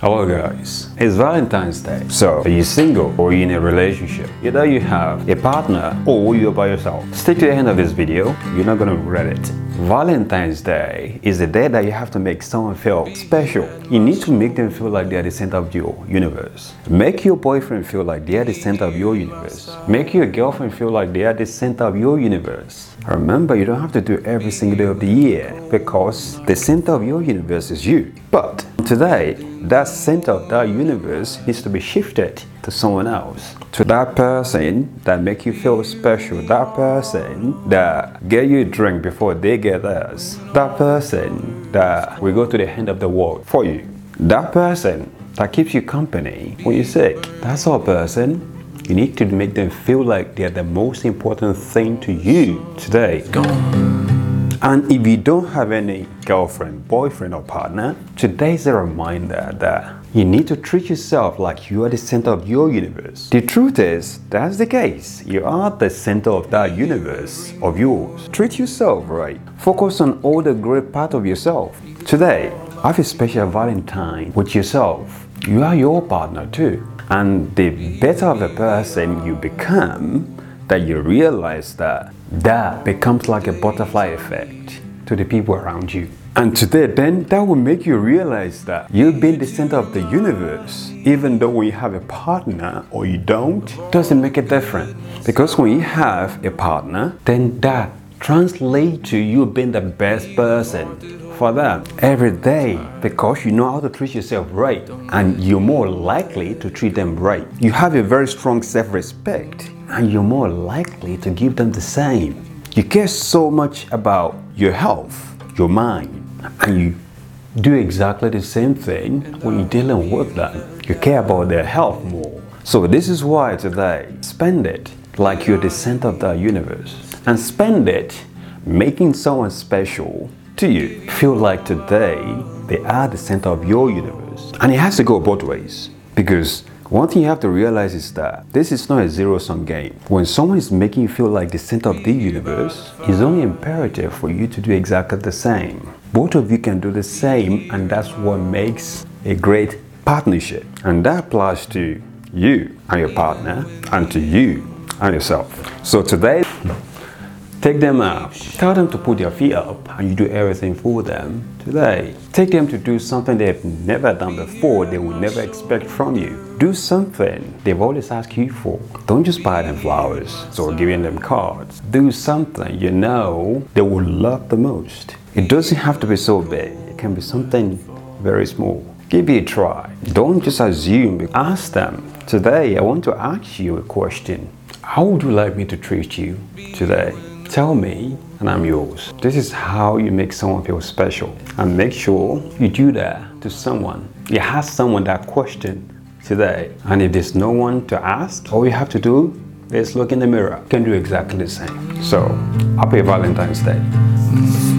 Hello guys, it's Valentine's Day. So, are you single or you in a relationship? Either you have a partner or you're by yourself. Stick to the end of this video, you're not gonna regret it. Valentine's Day is the day that you have to make someone feel special. You need to make them feel like they're the center of your universe. Make your boyfriend feel like they're the center of your universe. Make your girlfriend feel like they are the center of your universe. Remember, you don't have to do every single day of the year because the center of your universe is you. But today, that center of that universe needs to be shifted to someone else. To that person that make you feel special. That person that get you a drink before they get theirs. That person that will go to the end of the world for you. That person that keeps you company when you're sick. That's our person you need to make them feel like they're the most important thing to you today. And if you don't have any girlfriend, boyfriend, or partner, today's a reminder that you need to treat yourself like you are the center of your universe. The truth is, that's the case. You are the center of that universe of yours. Treat yourself right. Focus on all the great part of yourself. Today, have a special Valentine with yourself. You are your partner too. And the better of a person you become, that you realize that that becomes like a butterfly effect to the people around you. And today, then that will make you realize that you've been the center of the universe. Even though when you have a partner or you don't, doesn't make a difference. Because when you have a partner, then that translates to you being the best person for them every day because you know how to treat yourself right and you're more likely to treat them right. You have a very strong self respect and you're more likely to give them the same. You care so much about your health, your mind, and you do exactly the same thing when you're dealing with them. You care about their health more. So this is why today, spend it like you're the center of the universe. And spend it making someone special to you. Feel like today they are the center of your universe. And it has to go both ways. Because one thing you have to realize is that this is not a zero sum game. When someone is making you feel like the center of the universe, it's only imperative for you to do exactly the same. Both of you can do the same, and that's what makes a great partnership. And that applies to you and your partner, and to you and yourself. So today, Take them out. Tell them to put their feet up and you do everything for them today. Take them to do something they've never done before, they will never expect from you. Do something they've always asked you for. Don't just buy them flowers or giving them cards. Do something you know they will love the most. It doesn't have to be so big, it can be something very small. Give it a try. Don't just assume. Ask them. Today, I want to ask you a question. How would you like me to treat you today? Tell me and I'm yours. This is how you make someone feel special. And make sure you do that to someone. You ask someone that question today. And if there's no one to ask, all you have to do is look in the mirror. You can do exactly the same. So, happy Valentine's Day.